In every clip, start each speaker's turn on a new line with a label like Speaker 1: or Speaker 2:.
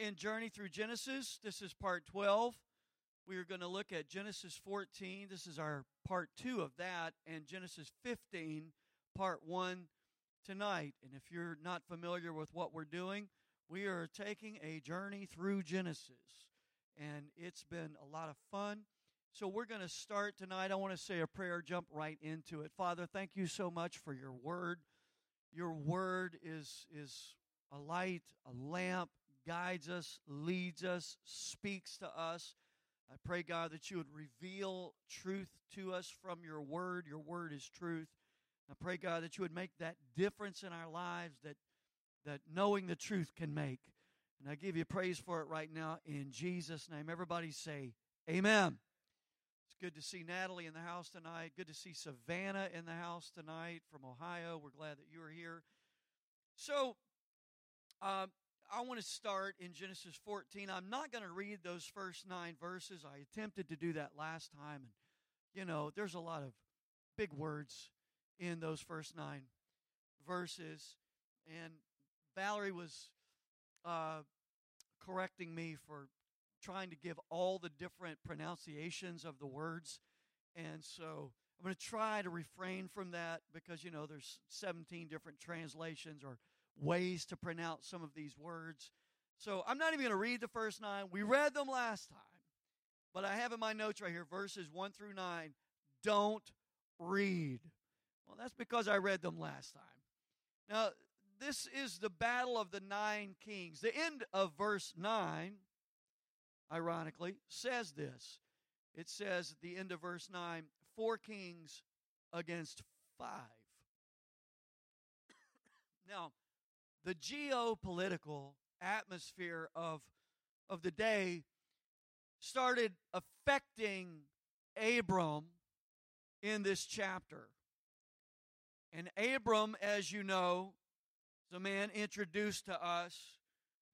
Speaker 1: in Journey Through Genesis. This is part 12. We are going to look at Genesis 14. This is our part two of that, and Genesis 15, part one tonight. And if you're not familiar with what we're doing, we are taking a journey through Genesis, and it's been a lot of fun. So we're going to start tonight. I want to say a prayer, jump right into it. Father, thank you so much for your word. Your word is is a light, a lamp, guides us, leads us, speaks to us. I pray, God, that you would reveal truth to us from your word. Your word is truth. I pray, God, that you would make that difference in our lives that, that knowing the truth can make. And I give you praise for it right now in Jesus' name. Everybody say, Amen. It's good to see Natalie in the house tonight. Good to see Savannah in the house tonight from Ohio. We're glad that you are here. So, um, I want to start in Genesis 14. I'm not going to read those first nine verses. I attempted to do that last time. And, you know, there's a lot of big words in those first nine verses. And Valerie was uh, correcting me for trying to give all the different pronunciations of the words. And so I'm going to try to refrain from that because, you know, there's 17 different translations or ways to pronounce some of these words. So I'm not even going to read the first nine. We read them last time, but I have in my notes right here verses 1 through 9. Don't read. Well, that's because I read them last time. Now, this is the battle of the nine kings. The end of verse 9, ironically, says this. It says at the end of verse 9, four kings against five. now, the geopolitical atmosphere of, of the day started affecting Abram in this chapter. And Abram, as you know, is a man introduced to us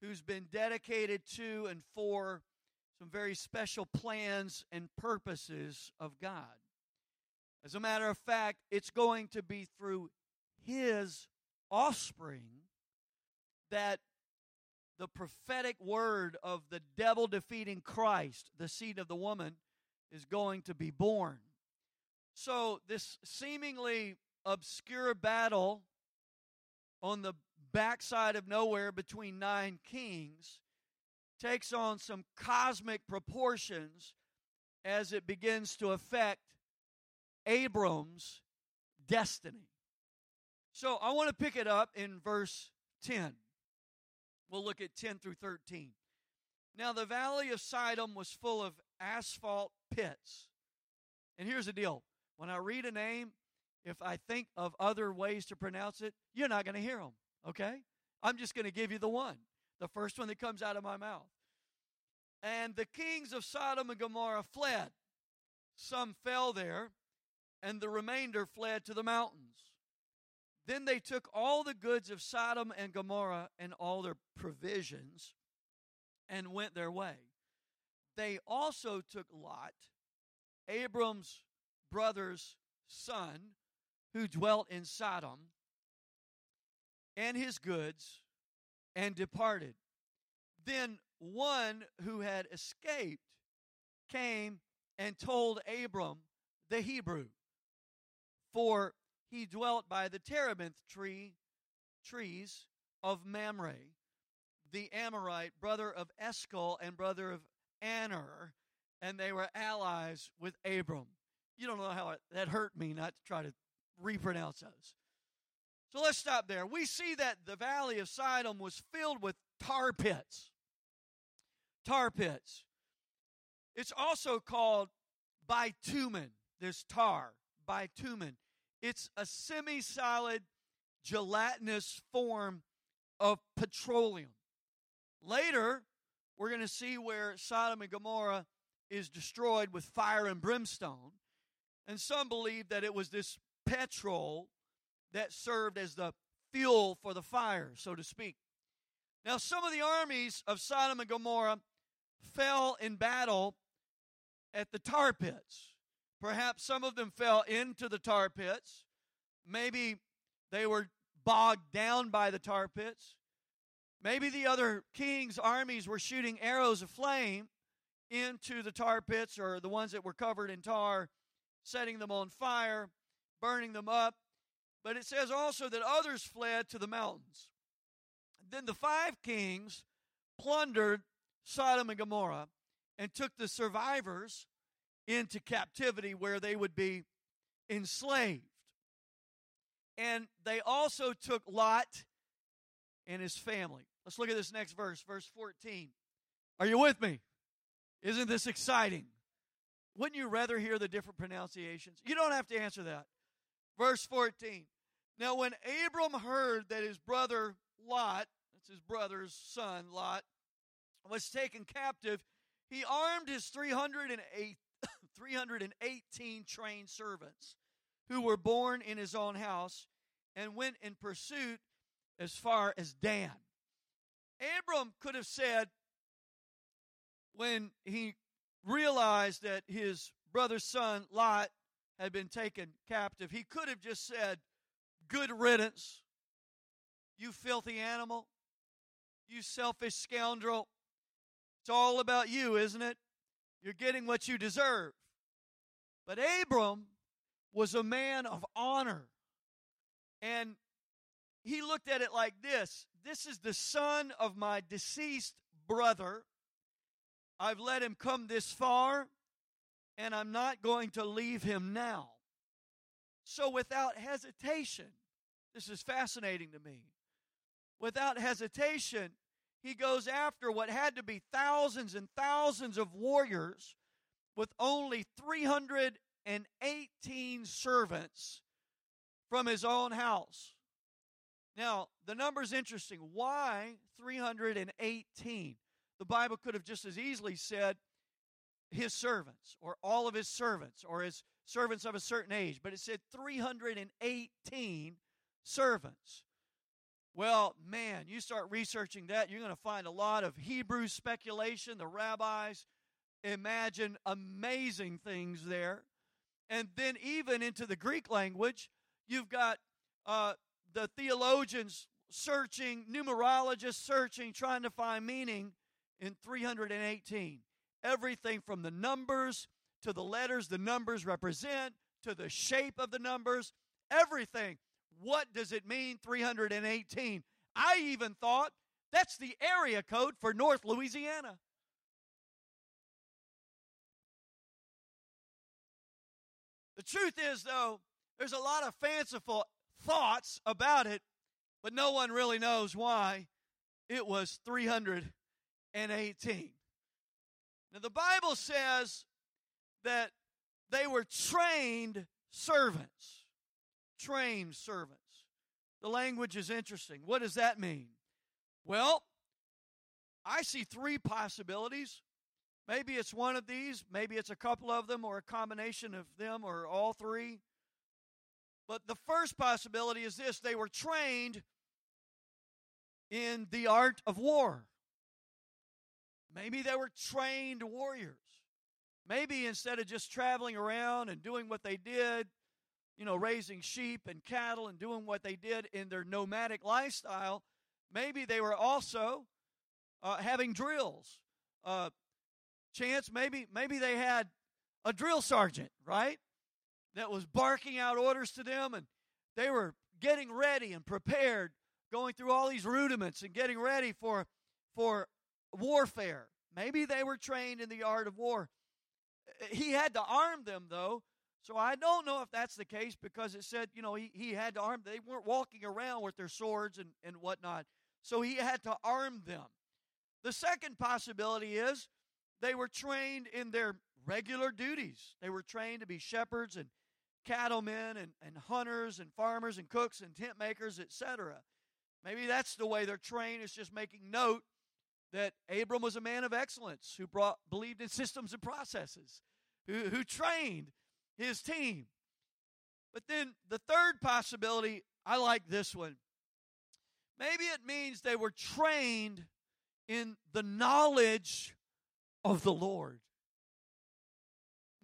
Speaker 1: who's been dedicated to and for some very special plans and purposes of God. As a matter of fact, it's going to be through his offspring that the prophetic word of the devil defeating Christ, the seed of the woman, is going to be born. So, this seemingly obscure battle on the backside of nowhere between nine kings takes on some cosmic proportions as it begins to affect Abram's destiny. So, I want to pick it up in verse 10. We'll look at 10 through 13. Now, the valley of Siddim was full of asphalt pits. And here's the deal when I read a name, if I think of other ways to pronounce it, you're not going to hear them, okay? I'm just going to give you the one, the first one that comes out of my mouth. And the kings of Sodom and Gomorrah fled. Some fell there, and the remainder fled to the mountains. Then they took all the goods of Sodom and Gomorrah and all their provisions and went their way. They also took Lot, Abram's brother's son, who dwelt in Sodom, and his goods, and departed. Then one who had escaped came and told Abram the Hebrew, for he dwelt by the terebinth tree trees of Mamre, the Amorite, brother of Eshcol and brother of Aner, and they were allies with Abram. You don't know how it, that hurt me not to try to repronounce those. So let's stop there. We see that the valley of Siddim was filled with tar pits. Tar pits. It's also called bitumen. this tar, bitumen. It's a semi solid, gelatinous form of petroleum. Later, we're going to see where Sodom and Gomorrah is destroyed with fire and brimstone. And some believe that it was this petrol that served as the fuel for the fire, so to speak. Now, some of the armies of Sodom and Gomorrah fell in battle at the tar pits. Perhaps some of them fell into the tar pits. Maybe they were bogged down by the tar pits. Maybe the other king's armies were shooting arrows of flame into the tar pits or the ones that were covered in tar, setting them on fire, burning them up. But it says also that others fled to the mountains. Then the five kings plundered Sodom and Gomorrah and took the survivors into captivity where they would be enslaved. And they also took Lot and his family. Let's look at this next verse, verse 14. Are you with me? Isn't this exciting? Wouldn't you rather hear the different pronunciations? You don't have to answer that. Verse 14. Now, when Abram heard that his brother Lot, that's his brother's son Lot, was taken captive, he armed his 308, 318 trained servants who were born in his own house and went in pursuit as far as Dan. Abram could have said, when he realized that his brother's son Lot had been taken captive, he could have just said, Good riddance, you filthy animal, you selfish scoundrel. It's all about you, isn't it? You're getting what you deserve. But Abram was a man of honor. And he looked at it like this This is the son of my deceased brother. I've let him come this far, and I'm not going to leave him now. So, without hesitation, this is fascinating to me. Without hesitation, he goes after what had to be thousands and thousands of warriors with only 318 servants from his own house. Now, the number is interesting. Why 318? The Bible could have just as easily said his servants or all of his servants or his servants of a certain age, but it said 318 servants. Well, man, you start researching that, you're going to find a lot of Hebrew speculation. The rabbis imagine amazing things there. And then, even into the Greek language, you've got uh, the theologians searching, numerologists searching, trying to find meaning in 318. Everything from the numbers to the letters the numbers represent to the shape of the numbers, everything. What does it mean, 318? I even thought that's the area code for North Louisiana. Truth is, though, there's a lot of fanciful thoughts about it, but no one really knows why it was 318. Now, the Bible says that they were trained servants. Trained servants. The language is interesting. What does that mean? Well, I see three possibilities. Maybe it's one of these, maybe it's a couple of them, or a combination of them, or all three. But the first possibility is this they were trained in the art of war. Maybe they were trained warriors. Maybe instead of just traveling around and doing what they did, you know, raising sheep and cattle and doing what they did in their nomadic lifestyle, maybe they were also uh, having drills. Uh, chance, maybe maybe they had a drill sergeant, right? that was barking out orders to them, and they were getting ready and prepared, going through all these rudiments and getting ready for, for warfare. Maybe they were trained in the art of war. He had to arm them, though. So I don't know if that's the case because it said, you know, he, he had to arm. They weren't walking around with their swords and, and whatnot. So he had to arm them. The second possibility is they were trained in their regular duties. They were trained to be shepherds and cattlemen and, and hunters and farmers and cooks and tent makers, etc. Maybe that's the way they're trained. It's just making note that Abram was a man of excellence who brought, believed in systems and processes, who, who trained his team. But then the third possibility, I like this one. Maybe it means they were trained in the knowledge of the Lord.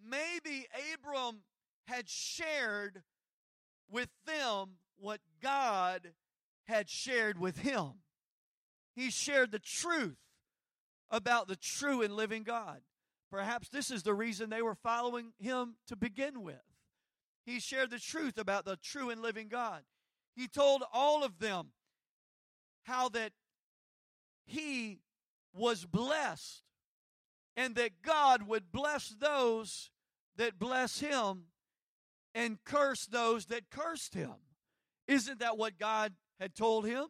Speaker 1: Maybe Abram had shared with them what God had shared with him. he shared the truth about the true and living God. Perhaps this is the reason they were following him to begin with. He shared the truth about the true and living God. He told all of them how that he was blessed and that God would bless those that bless him and curse those that cursed him. Isn't that what God had told him?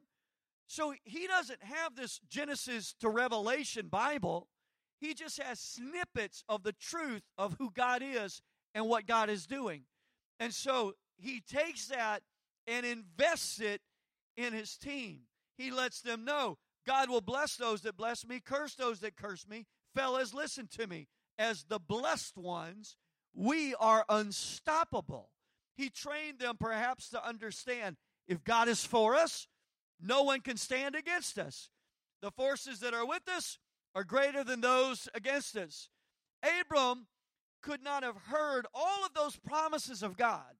Speaker 1: So he doesn't have this Genesis to Revelation Bible. He just has snippets of the truth of who God is and what God is doing. And so he takes that and invests it in his team. He lets them know God will bless those that bless me, curse those that curse me. Fellas, listen to me. As the blessed ones, we are unstoppable. He trained them perhaps to understand if God is for us, no one can stand against us. The forces that are with us are greater than those against us. Abram could not have heard all of those promises of God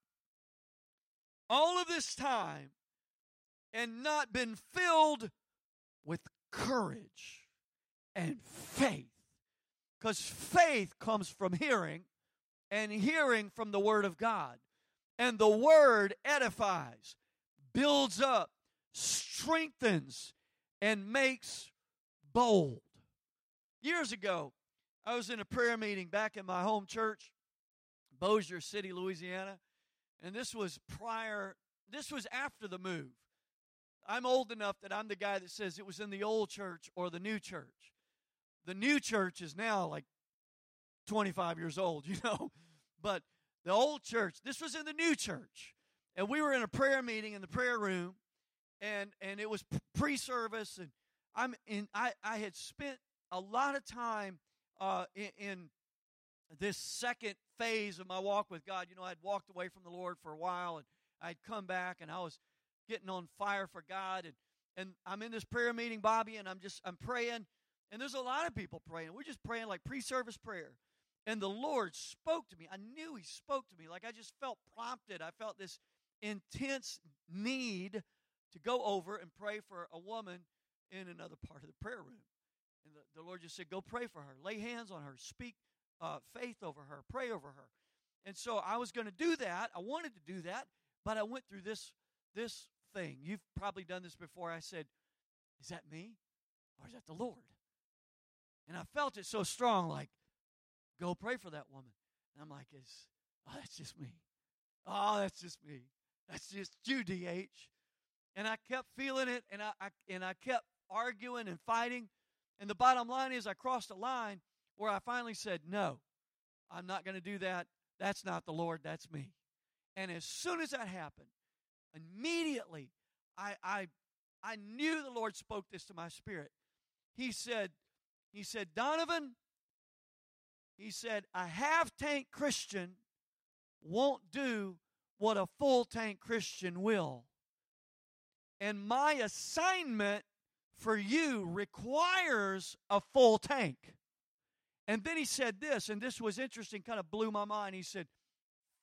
Speaker 1: all of this time and not been filled with courage and faith. Because faith comes from hearing, and hearing from the Word of God. And the Word edifies, builds up, strengthens, and makes bold. Years ago, I was in a prayer meeting back in my home church, Bossier City, Louisiana. And this was prior, this was after the move. I'm old enough that I'm the guy that says it was in the old church or the new church. The new church is now like 25 years old, you know. But the old church, this was in the new church. And we were in a prayer meeting in the prayer room and and it was pre-service and I'm in I I had spent a lot of time uh, in, in this second phase of my walk with God. You know, I'd walked away from the Lord for a while and I'd come back and I was getting on fire for God and and I'm in this prayer meeting, Bobby, and I'm just I'm praying, and there's a lot of people praying. We're just praying like pre-service prayer. And the Lord spoke to me. I knew He spoke to me. Like I just felt prompted. I felt this intense need to go over and pray for a woman in another part of the prayer room. And the, the Lord just said, Go pray for her. Lay hands on her. Speak uh, faith over her. Pray over her. And so I was going to do that. I wanted to do that, but I went through this this thing. You've probably done this before. I said, Is that me? Or is that the Lord? And I felt it so strong, like, go pray for that woman. And I'm like, is oh, that's just me. Oh, that's just me. That's just you, DH. And I kept feeling it, and I, I and I kept arguing and fighting. And the bottom line is, I crossed a line where I finally said, No, I'm not going to do that. That's not the Lord, that's me. And as soon as that happened, immediately I, I, I knew the Lord spoke this to my spirit. He said, He said, Donovan, he said, a half tank Christian won't do what a full tank Christian will. And my assignment for you requires a full tank. And then he said this, and this was interesting, kind of blew my mind. He said,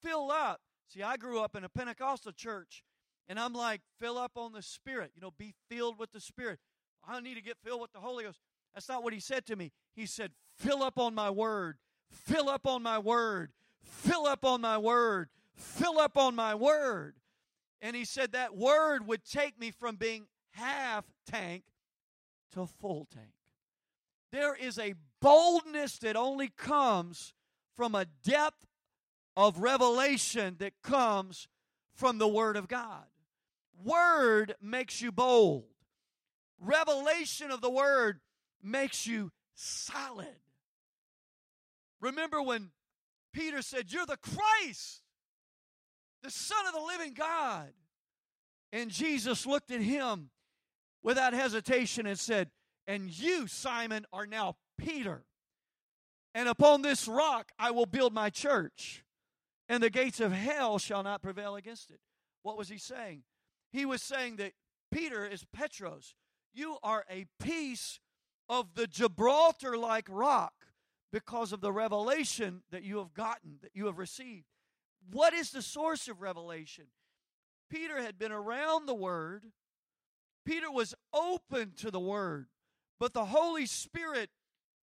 Speaker 1: Fill up. See, I grew up in a Pentecostal church, and I'm like, fill up on the Spirit. You know, be filled with the Spirit. I need to get filled with the Holy Ghost. That's not what he said to me. He said, Fill up on my word. Fill up on my word. Fill up on my word. Fill up on my word. And he said that word would take me from being half tank to full tank. There is a boldness that only comes from a depth of revelation that comes from the Word of God. Word makes you bold. Revelation of the Word makes you solid. Remember when Peter said, You're the Christ, the Son of the living God. And Jesus looked at him without hesitation and said, And you, Simon, are now Peter. And upon this rock I will build my church, and the gates of hell shall not prevail against it. What was he saying? He was saying that Peter is Petros. You are a piece of the Gibraltar like rock because of the revelation that you have gotten, that you have received. What is the source of revelation? Peter had been around the Word, Peter was open to the word, but the Holy Spirit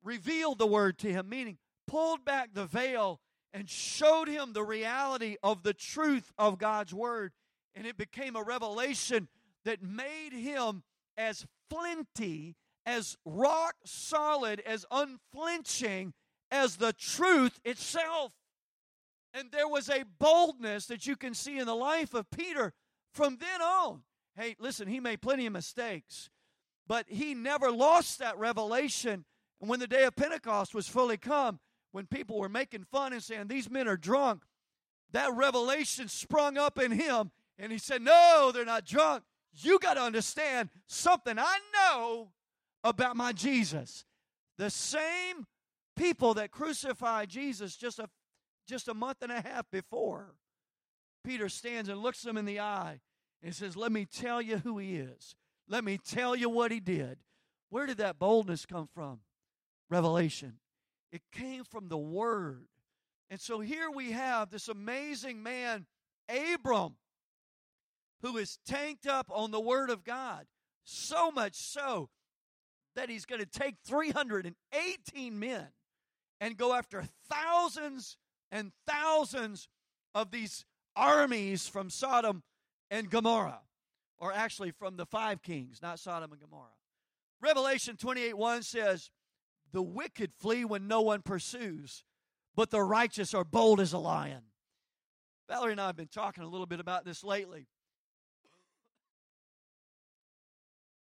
Speaker 1: revealed the word to him, meaning pulled back the veil and showed him the reality of the truth of God's word. And it became a revelation that made him as flinty, as rock solid, as unflinching as the truth itself. And there was a boldness that you can see in the life of Peter from then on. Hey, listen, he made plenty of mistakes, but he never lost that revelation. And when the day of Pentecost was fully come, when people were making fun and saying, These men are drunk, that revelation sprung up in him. And he said, No, they're not drunk. You got to understand something I know about my Jesus. The same people that crucified Jesus just a, just a month and a half before, Peter stands and looks them in the eye and says, Let me tell you who he is. Let me tell you what he did. Where did that boldness come from? Revelation. It came from the Word. And so here we have this amazing man, Abram, who is tanked up on the Word of God. So much so that he's going to take 318 men and go after thousands and thousands of these armies from Sodom and Gomorrah, or actually from the five kings, not Sodom and Gomorrah. Revelation 28 1 says, The wicked flee when no one pursues, but the righteous are bold as a lion. Valerie and I have been talking a little bit about this lately.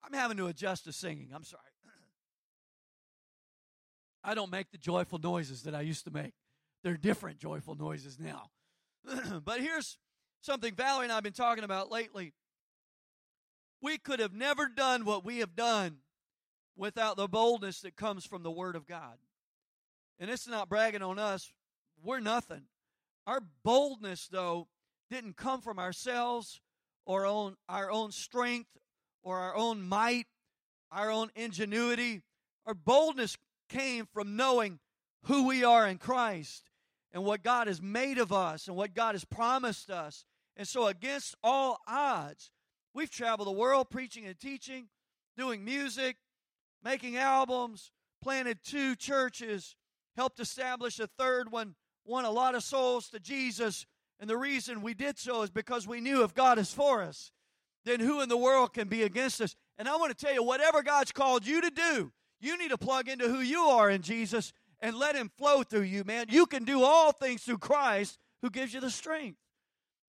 Speaker 1: I'm having to adjust to singing. I'm sorry. I don't make the joyful noises that I used to make. They're different joyful noises now. but here's something Valerie and I have been talking about lately. We could have never done what we have done without the boldness that comes from the Word of God. And it's not bragging on us. We're nothing. Our boldness, though, didn't come from ourselves or own, our own strength or our own might, our own ingenuity. Our boldness came from knowing who we are in Christ and what God has made of us and what God has promised us. And so, against all odds, we've traveled the world preaching and teaching, doing music, making albums, planted two churches, helped establish a third one, won a lot of souls to Jesus. And the reason we did so is because we knew if God is for us, then who in the world can be against us? And I want to tell you, whatever God's called you to do, you need to plug into who you are in Jesus and let Him flow through you, man. You can do all things through Christ who gives you the strength.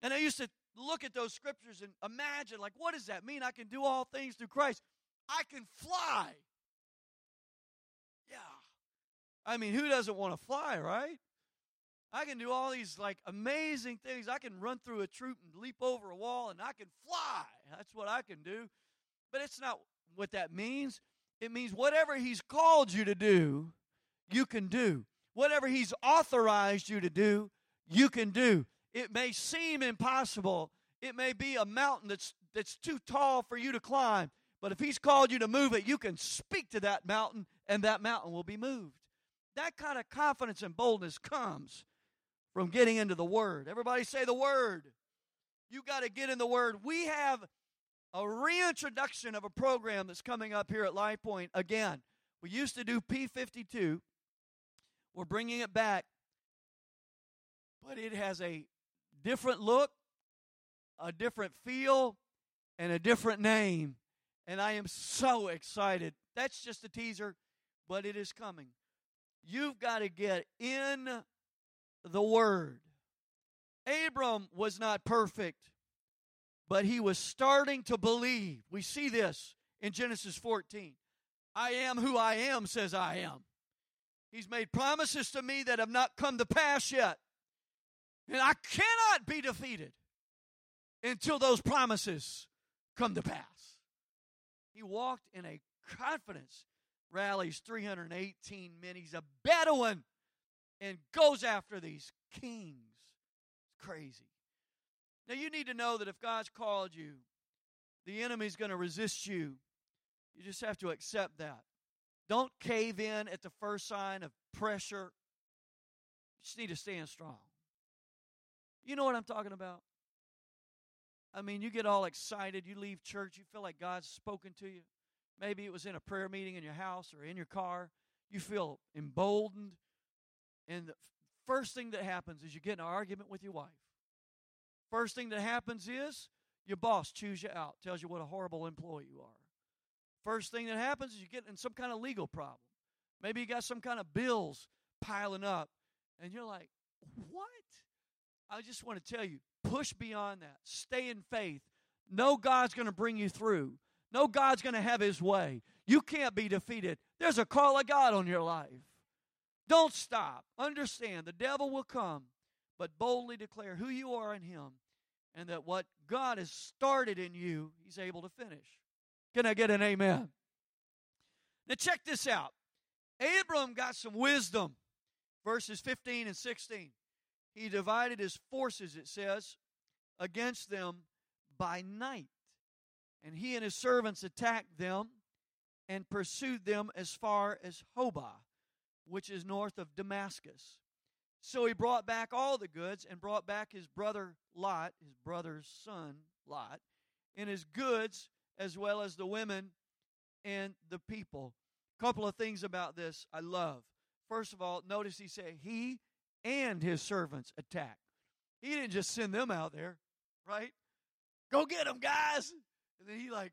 Speaker 1: And I used to look at those scriptures and imagine, like, what does that mean? I can do all things through Christ. I can fly. Yeah. I mean, who doesn't want to fly, right? I can do all these like amazing things. I can run through a troop and leap over a wall and I can fly. That's what I can do. But it's not what that means. It means whatever He's called you to do, you can do. Whatever He's authorized you to do, you can do. It may seem impossible. It may be a mountain that's that's too tall for you to climb. But if He's called you to move it, you can speak to that mountain and that mountain will be moved. That kind of confidence and boldness comes from getting into the Word. Everybody say the Word. You got to get in the Word. We have a reintroduction of a program that's coming up here at Life Point again. We used to do P52. We're bringing it back, but it has a different look, a different feel, and a different name. And I am so excited. That's just a teaser, but it is coming. You've got to get in the Word. Abram was not perfect, but he was starting to believe. We see this in Genesis 14. I am who I am, says I am. He's made promises to me that have not come to pass yet. And I cannot be defeated until those promises come to pass. He walked in a confidence, rallies 318 men. He's a Bedouin and goes after these kings. It's crazy. Now, you need to know that if God's called you, the enemy's going to resist you. You just have to accept that. Don't cave in at the first sign of pressure. You just need to stand strong. You know what I'm talking about? I mean, you get all excited. You leave church. You feel like God's spoken to you. Maybe it was in a prayer meeting in your house or in your car. You feel emboldened. And the first thing that happens is you get in an argument with your wife. First thing that happens is your boss chews you out, tells you what a horrible employee you are. First thing that happens is you get in some kind of legal problem. Maybe you got some kind of bills piling up, and you're like, what? I just want to tell you push beyond that. Stay in faith. No God's going to bring you through. no God's going to have His way. You can't be defeated. There's a call of God on your life. Don't stop. Understand the devil will come, but boldly declare who you are in Him and that what God has started in you, He's able to finish. Can I get an amen? Now, check this out. Abram got some wisdom. Verses 15 and 16. He divided his forces, it says, against them by night. And he and his servants attacked them and pursued them as far as Hobah, which is north of Damascus. So he brought back all the goods and brought back his brother Lot, his brother's son Lot, and his goods as well as the women and the people. A couple of things about this I love. First of all, notice he said he and his servants attacked. He didn't just send them out there, right? Go get them, guys. And then he like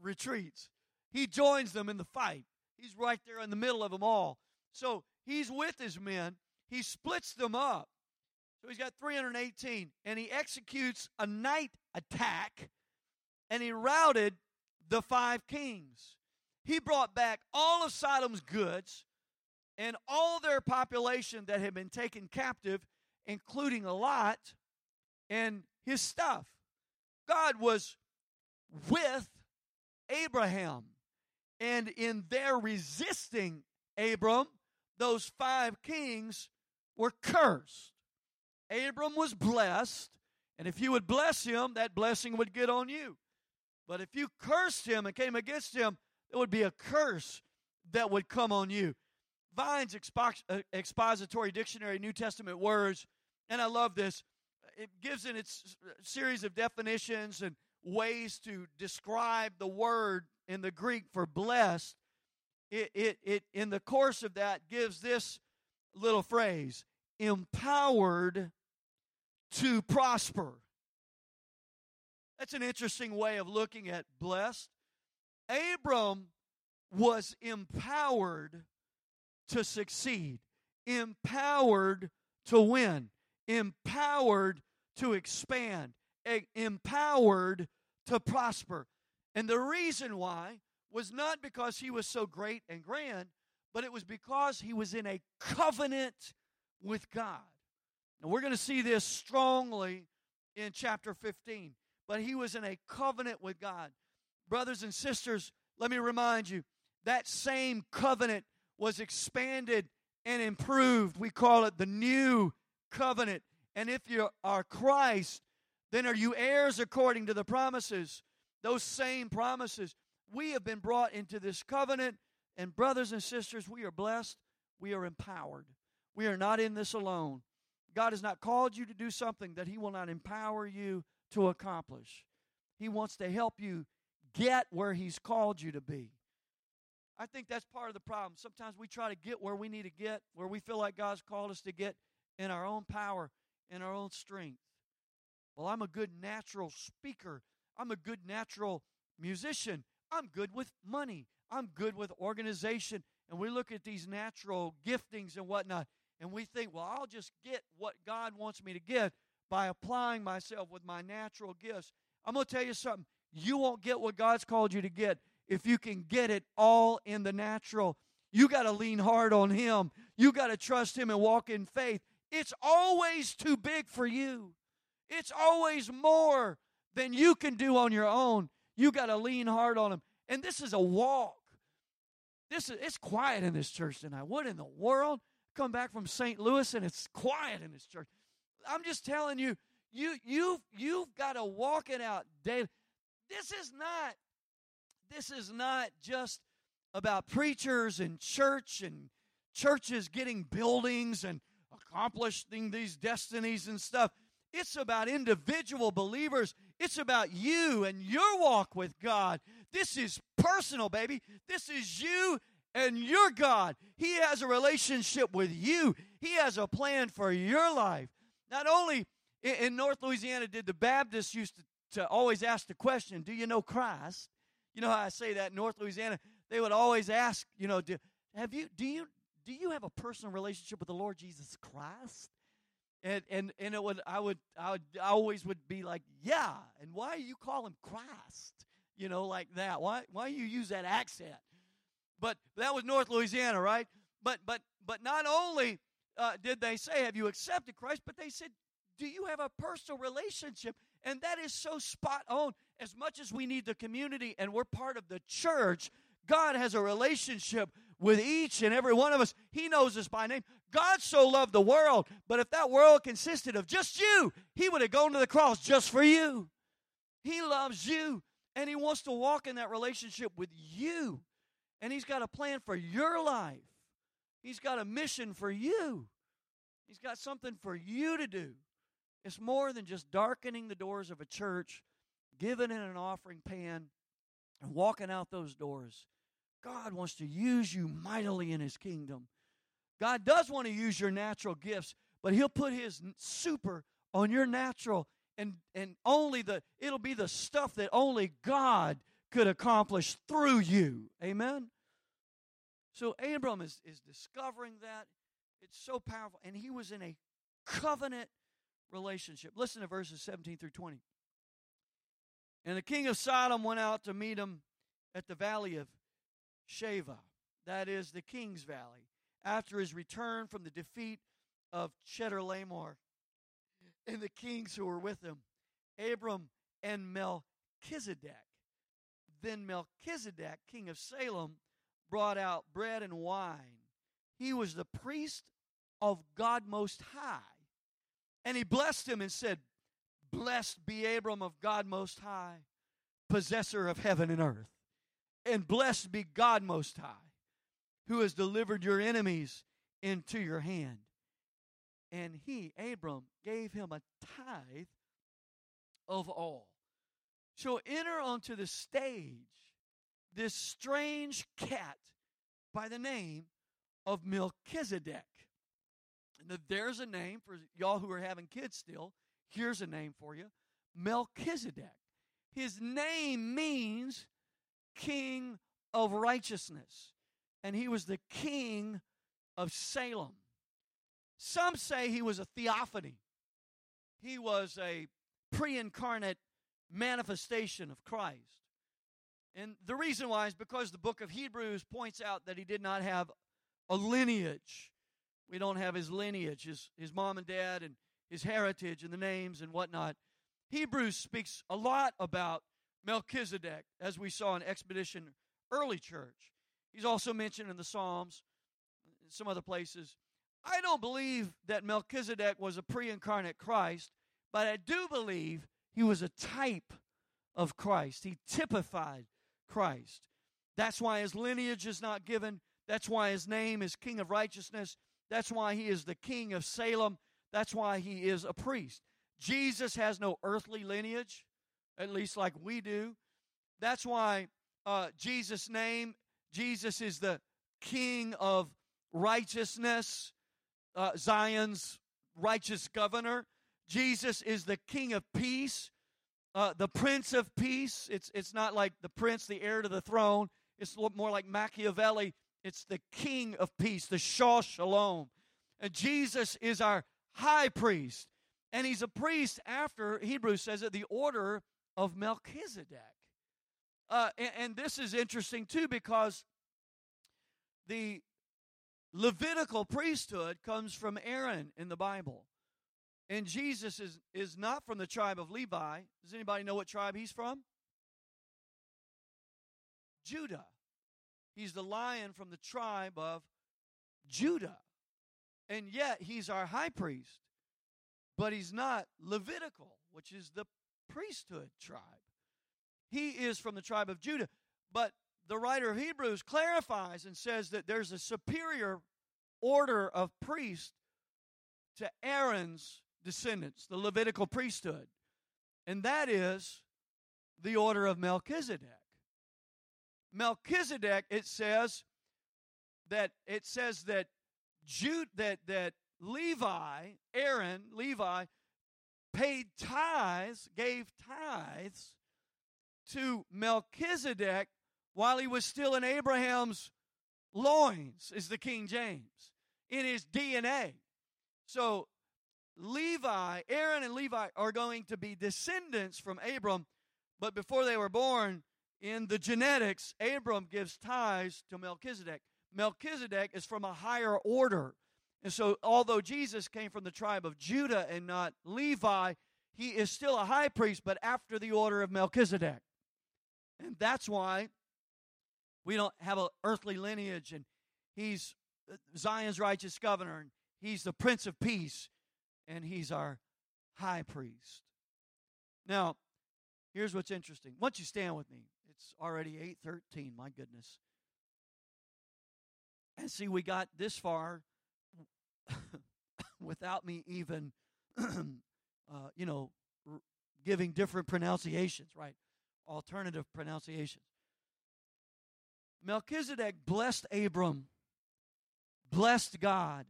Speaker 1: retreats. He joins them in the fight. He's right there in the middle of them all. So he's with his men. He splits them up. So he's got 318. And he executes a night attack and he routed the five kings. He brought back all of Sodom's goods and all their population that had been taken captive, including a Lot and his stuff. God was with Abraham. And in their resisting Abram, those five kings were cursed. Abram was blessed, and if you would bless him, that blessing would get on you. But if you cursed him and came against him, there would be a curse that would come on you. Vine's uh, expository dictionary, New Testament words, and I love this. It gives in its series of definitions and ways to describe the word in the Greek for blessed. It, it, it in the course of that gives this little phrase empowered to prosper. That's an interesting way of looking at blessed. Abram was empowered to succeed, empowered to win, empowered to expand, empowered to prosper. And the reason why was not because he was so great and grand, but it was because he was in a covenant with God. And we're going to see this strongly in chapter 15. But he was in a covenant with God. Brothers and sisters, let me remind you that same covenant was expanded and improved. We call it the new covenant. And if you are Christ, then are you heirs according to the promises? Those same promises. We have been brought into this covenant, and brothers and sisters, we are blessed. We are empowered. We are not in this alone. God has not called you to do something that He will not empower you to accomplish. He wants to help you get where He's called you to be. I think that's part of the problem. Sometimes we try to get where we need to get, where we feel like God's called us to get in our own power, in our own strength. Well, I'm a good natural speaker. I'm a good natural musician. I'm good with money. I'm good with organization. And we look at these natural giftings and whatnot, and we think, well, I'll just get what God wants me to get by applying myself with my natural gifts. I'm going to tell you something. You won't get what God's called you to get if you can get it all in the natural. You got to lean hard on Him. You got to trust Him and walk in faith. It's always too big for you, it's always more than you can do on your own. You got to lean hard on Him. And this is a walk. This is it's quiet in this church tonight. What in the world? Come back from St. Louis and it's quiet in this church. I'm just telling you, you you've you've got to walk it out daily. This is not this is not just about preachers and church and churches getting buildings and accomplishing these destinies and stuff. It's about individual believers. It's about you and your walk with God. This is personal, baby. This is you and your God. He has a relationship with you, He has a plan for your life. Not only in North Louisiana did the Baptists used to, to always ask the question, Do you know Christ? You know how I say that in North Louisiana? They would always ask, you know, do, have you do you do you have a personal relationship with the Lord Jesus Christ? And and and it would I would I would I always would be like, yeah. And why you call him Christ? You know, like that. Why why you use that accent? But that was North Louisiana, right? But but but not only uh, did they say, "Have you accepted Christ?" but they said, "Do you have a personal relationship?" And that is so spot on. As much as we need the community and we're part of the church, God has a relationship with each and every one of us. He knows us by name. God so loved the world, but if that world consisted of just you, He would have gone to the cross just for you. He loves you, and He wants to walk in that relationship with you. And He's got a plan for your life, He's got a mission for you, He's got something for you to do. It's more than just darkening the doors of a church, giving in an offering pan, and walking out those doors. God wants to use you mightily in His kingdom. God does want to use your natural gifts, but He'll put His super on your natural, and and only the it'll be the stuff that only God could accomplish through you. Amen. So Abram is, is discovering that. It's so powerful. And he was in a covenant relationship. Listen to verses 17 through 20. And the king of Sodom went out to meet him at the valley of Shaveh, that is the king's valley, after his return from the defeat of Chedorlaomer and the kings who were with him, Abram and Melchizedek. Then Melchizedek, king of Salem, brought out bread and wine. He was the priest of God Most High. And he blessed him and said, Blessed be Abram of God Most High, possessor of heaven and earth. And blessed be God Most High, who has delivered your enemies into your hand. And he, Abram, gave him a tithe of all. So enter onto the stage this strange cat by the name of Melchizedek. And there's a name for y'all who are having kids still. Here's a name for you Melchizedek. His name means king of righteousness. And he was the king of Salem. Some say he was a theophany, he was a pre incarnate manifestation of Christ. And the reason why is because the book of Hebrews points out that he did not have a lineage. We don't have his lineage, his, his mom and dad, and his heritage, and the names and whatnot. Hebrews speaks a lot about Melchizedek, as we saw in Expedition Early Church. He's also mentioned in the Psalms, in some other places. I don't believe that Melchizedek was a pre incarnate Christ, but I do believe he was a type of Christ. He typified Christ. That's why his lineage is not given. That's why his name is King of Righteousness. That's why he is the King of Salem. That's why he is a priest. Jesus has no earthly lineage at least like we do. That's why uh, Jesus' name, Jesus is the King of righteousness, uh, Zion's righteous governor. Jesus is the King of peace, uh, the Prince of Peace. It's, it's not like the prince, the heir to the throne. It's more like Machiavelli. It's the King of peace, the Shah Shalom. And Jesus is our high priest. And he's a priest after, Hebrews says it, the order of Melchizedek. Uh, and, and this is interesting too because the Levitical priesthood comes from Aaron in the Bible. And Jesus is, is not from the tribe of Levi. Does anybody know what tribe he's from? Judah. He's the lion from the tribe of Judah. And yet he's our high priest. But he's not Levitical, which is the priesthood tribe. He is from the tribe of Judah. But the writer of Hebrews clarifies and says that there's a superior order of priests to Aaron's descendants, the Levitical priesthood. And that is the order of Melchizedek. Melchizedek, it says that it says that Jude that that Levi, Aaron, Levi, paid tithes, gave tithes to Melchizedek while he was still in Abraham's loins, is the King James, in his DNA. So Levi, Aaron and Levi are going to be descendants from Abram, but before they were born, in the genetics, Abram gives tithes to Melchizedek. Melchizedek is from a higher order. And so, although Jesus came from the tribe of Judah and not Levi, he is still a high priest, but after the order of Melchizedek. And that's why we don't have an earthly lineage, and he's uh, Zion's righteous governor, and he's the Prince of Peace, and he's our high priest. Now, here's what's interesting. Once you stand with me, it's already 8:13, my goodness. And see, we got this far without me even, uh, you know, r- giving different pronunciations, right? Alternative pronunciations. Melchizedek blessed Abram, blessed God,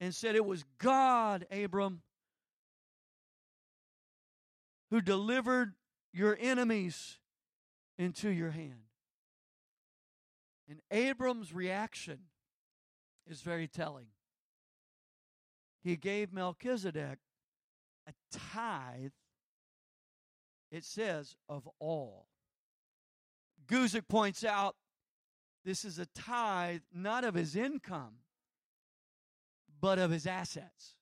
Speaker 1: and said, It was God, Abram, who delivered your enemies into your hand. And Abram's reaction is very telling. He gave Melchizedek a tithe, it says, of all. Guzik points out this is a tithe not of his income, but of his assets.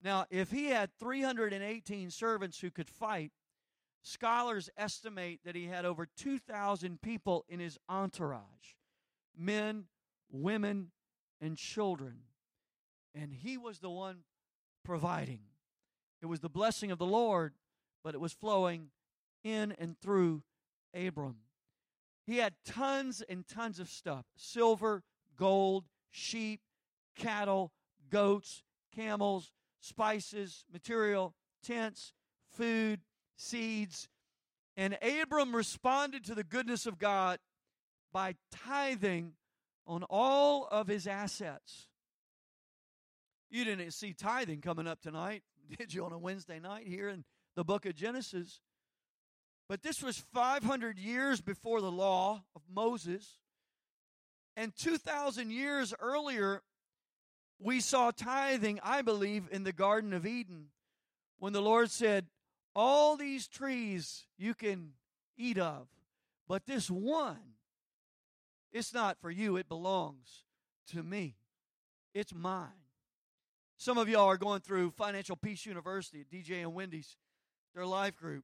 Speaker 1: Now, if he had 318 servants who could fight, scholars estimate that he had over 2,000 people in his entourage men, women, and children. And he was the one providing. It was the blessing of the Lord, but it was flowing in and through Abram. He had tons and tons of stuff silver, gold, sheep, cattle, goats, camels, spices, material, tents, food, seeds. And Abram responded to the goodness of God by tithing on all of his assets. You didn't see tithing coming up tonight, did you, on a Wednesday night here in the book of Genesis? But this was 500 years before the law of Moses. And 2,000 years earlier, we saw tithing, I believe, in the Garden of Eden when the Lord said, All these trees you can eat of, but this one, it's not for you, it belongs to me. It's mine. Some of y'all are going through Financial Peace University at DJ and Wendy's, their life group.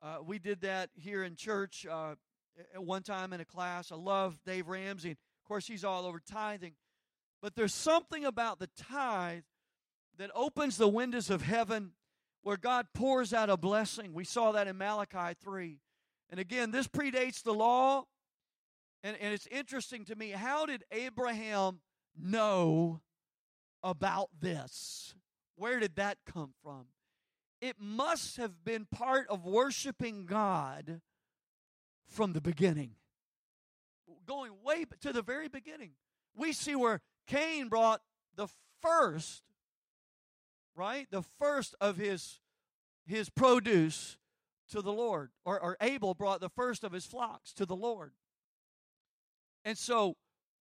Speaker 1: Uh, we did that here in church uh, at one time in a class. I love Dave Ramsey. Of course, he's all over tithing. But there's something about the tithe that opens the windows of heaven where God pours out a blessing. We saw that in Malachi 3. And again, this predates the law. And, and it's interesting to me how did Abraham know about this? Where did that come from? it must have been part of worshiping God from the beginning. Going way to the very beginning. We see where Cain brought the first, right? The first of his his produce to the Lord. Or, or Abel brought the first of his flocks to the Lord. And so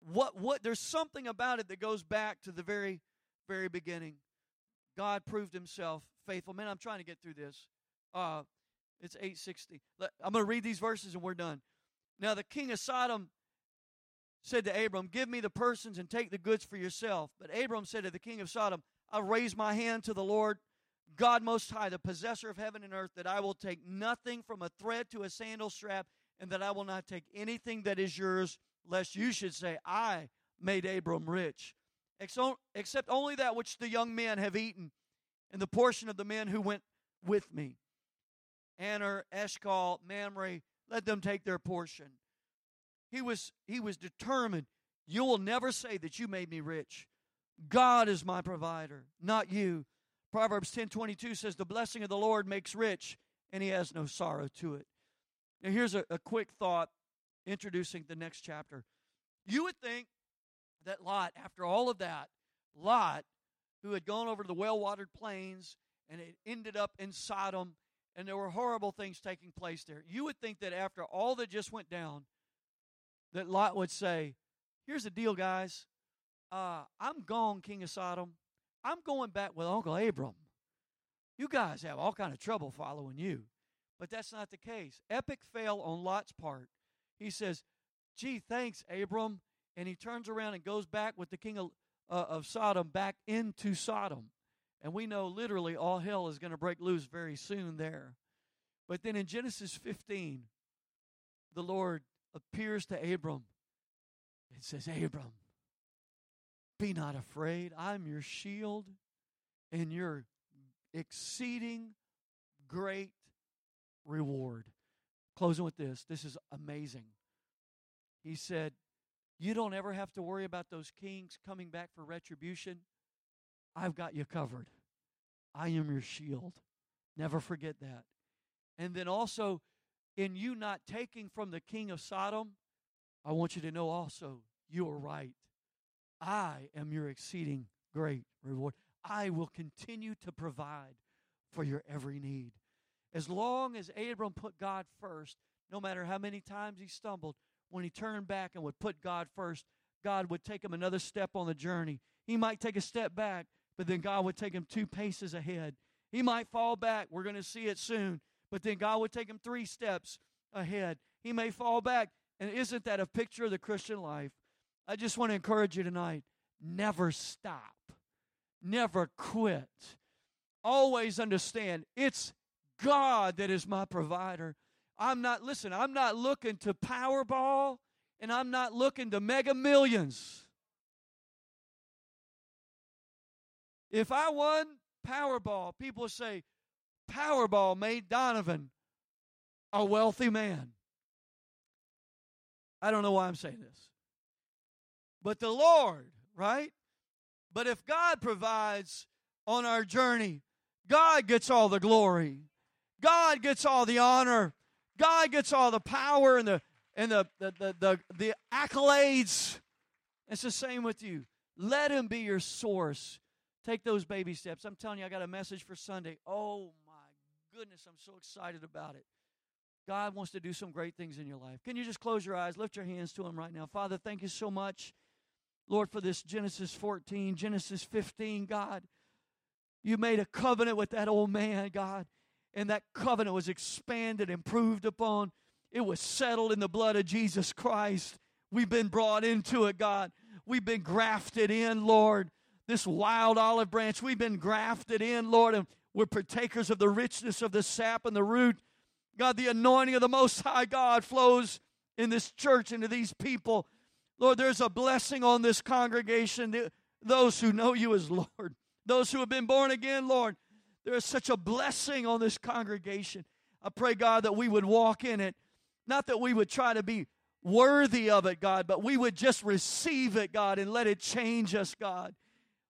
Speaker 1: what what there's something about it that goes back to the very very beginning. God proved himself faithful. Man, I'm trying to get through this. Uh, it's 860. I'm going to read these verses and we're done. Now, the king of Sodom said to Abram, Give me the persons and take the goods for yourself. But Abram said to the king of Sodom, I'll raise my hand to the Lord, God Most High, the possessor of heaven and earth, that I will take nothing from a thread to a sandal strap, and that I will not take anything that is yours, lest you should say, I made Abram rich. Except only that which the young men have eaten and the portion of the men who went with me. Aner, Eshcol, Mamre, let them take their portion. He was, he was determined, you will never say that you made me rich. God is my provider, not you. Proverbs 10:22 says the blessing of the Lord makes rich and he has no sorrow to it. Now here's a, a quick thought introducing the next chapter. You would think that Lot, after all of that, Lot, who had gone over to the well watered plains and it ended up in Sodom, and there were horrible things taking place there. You would think that after all that just went down, that Lot would say, Here's the deal, guys. Uh, I'm gone, King of Sodom. I'm going back with Uncle Abram. You guys have all kind of trouble following you. But that's not the case. Epic fail on Lot's part. He says, Gee, thanks, Abram. And he turns around and goes back with the king of, uh, of Sodom back into Sodom. And we know literally all hell is going to break loose very soon there. But then in Genesis 15, the Lord appears to Abram and says, Abram, be not afraid. I'm your shield and your exceeding great reward. Closing with this. This is amazing. He said, You don't ever have to worry about those kings coming back for retribution. I've got you covered. I am your shield. Never forget that. And then also, in you not taking from the king of Sodom, I want you to know also, you are right. I am your exceeding great reward. I will continue to provide for your every need. As long as Abram put God first, no matter how many times he stumbled, when he turned back and would put God first, God would take him another step on the journey. He might take a step back, but then God would take him two paces ahead. He might fall back. We're going to see it soon. But then God would take him three steps ahead. He may fall back. And isn't that a picture of the Christian life? I just want to encourage you tonight never stop, never quit. Always understand it's God that is my provider. I'm not, listen, I'm not looking to Powerball and I'm not looking to mega millions. If I won Powerball, people say, Powerball made Donovan a wealthy man. I don't know why I'm saying this. But the Lord, right? But if God provides on our journey, God gets all the glory. God gets all the honor. God gets all the power and the and the the the, the, the accolades. It's the same with you. Let him be your source. Take those baby steps. I'm telling you, I got a message for Sunday. Oh my goodness, I'm so excited about it. God wants to do some great things in your life. Can you just close your eyes, lift your hands to Him right now? Father, thank you so much, Lord, for this Genesis 14, Genesis 15, God. You made a covenant with that old man, God, and that covenant was expanded, improved upon. It was settled in the blood of Jesus Christ. We've been brought into it, God. We've been grafted in, Lord. This wild olive branch, we've been grafted in, Lord, and we're partakers of the richness of the sap and the root. God, the anointing of the Most High God flows in this church into these people. Lord, there's a blessing on this congregation. Those who know you as Lord, those who have been born again, Lord, there is such a blessing on this congregation. I pray, God, that we would walk in it. Not that we would try to be worthy of it, God, but we would just receive it, God, and let it change us, God,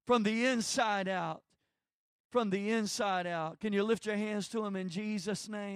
Speaker 1: from the inside out. From the inside out. Can you lift your hands to Him in Jesus' name?